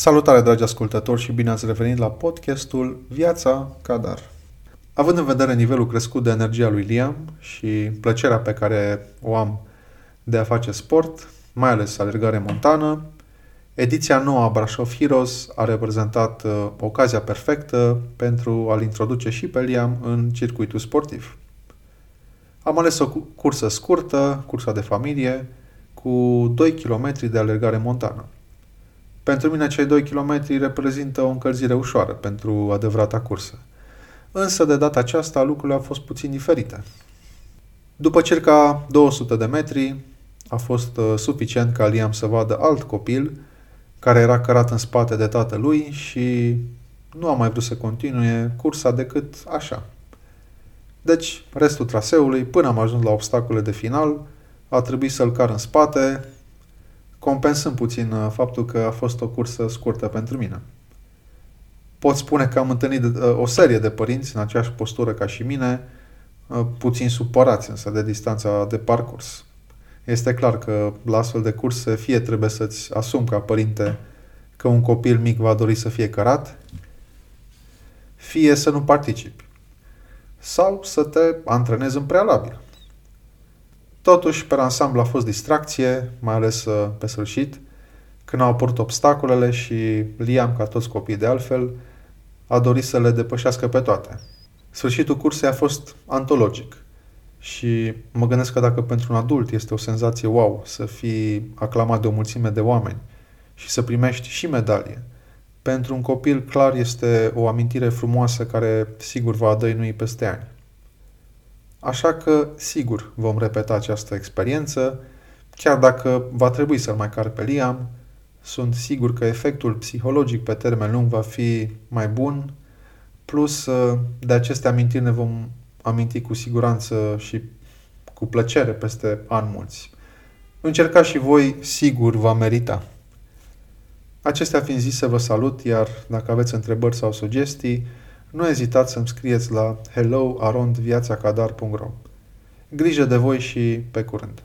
Salutare, dragi ascultători, și bine ați revenit la podcastul Viața Cadar. Având în vedere nivelul crescut de energie al lui Liam și plăcerea pe care o am de a face sport, mai ales alergare montană, ediția nouă a Brașov Heroes a reprezentat uh, ocazia perfectă pentru a-l introduce și pe Liam în circuitul sportiv. Am ales o cursă scurtă, cursa de familie, cu 2 km de alergare montană. Pentru mine cei 2 km reprezintă o încălzire ușoară pentru adevărata cursă. Însă de data aceasta lucrurile au fost puțin diferite. După circa 200 de metri a fost uh, suficient ca Liam să vadă alt copil care era cărat în spate de tatălui și nu a mai vrut să continue cursa decât așa. Deci, restul traseului, până am ajuns la obstacole de final, a trebuit să-l car în spate, compensând puțin uh, faptul că a fost o cursă scurtă pentru mine. Pot spune că am întâlnit uh, o serie de părinți în aceeași postură ca și mine, uh, puțin supărați însă de distanța de parcurs. Este clar că la astfel de curse fie trebuie să-ți asumi ca părinte că un copil mic va dori să fie cărat, fie să nu participi sau să te antrenezi în prealabil. Totuși, pe ansamblu a fost distracție, mai ales uh, pe sfârșit, când au apărut obstacolele și Liam, ca toți copiii de altfel, a dorit să le depășească pe toate. Sfârșitul cursei a fost antologic și mă gândesc că dacă pentru un adult este o senzație wow să fii aclamat de o mulțime de oameni și să primești și medalie, pentru un copil clar este o amintire frumoasă care sigur va dăinui peste ani. Așa că, sigur, vom repeta această experiență, chiar dacă va trebui să-l mai car pe Liam, sunt sigur că efectul psihologic pe termen lung va fi mai bun, plus uh, de aceste amintiri ne vom aminti cu siguranță și cu plăcere peste ani mulți. Încercați și voi, sigur va merita. Acestea fiind zise, vă salut, iar dacă aveți întrebări sau sugestii, nu ezitați să-mi scrieți la helloarondviațacadar.ro Grijă de voi și pe curând!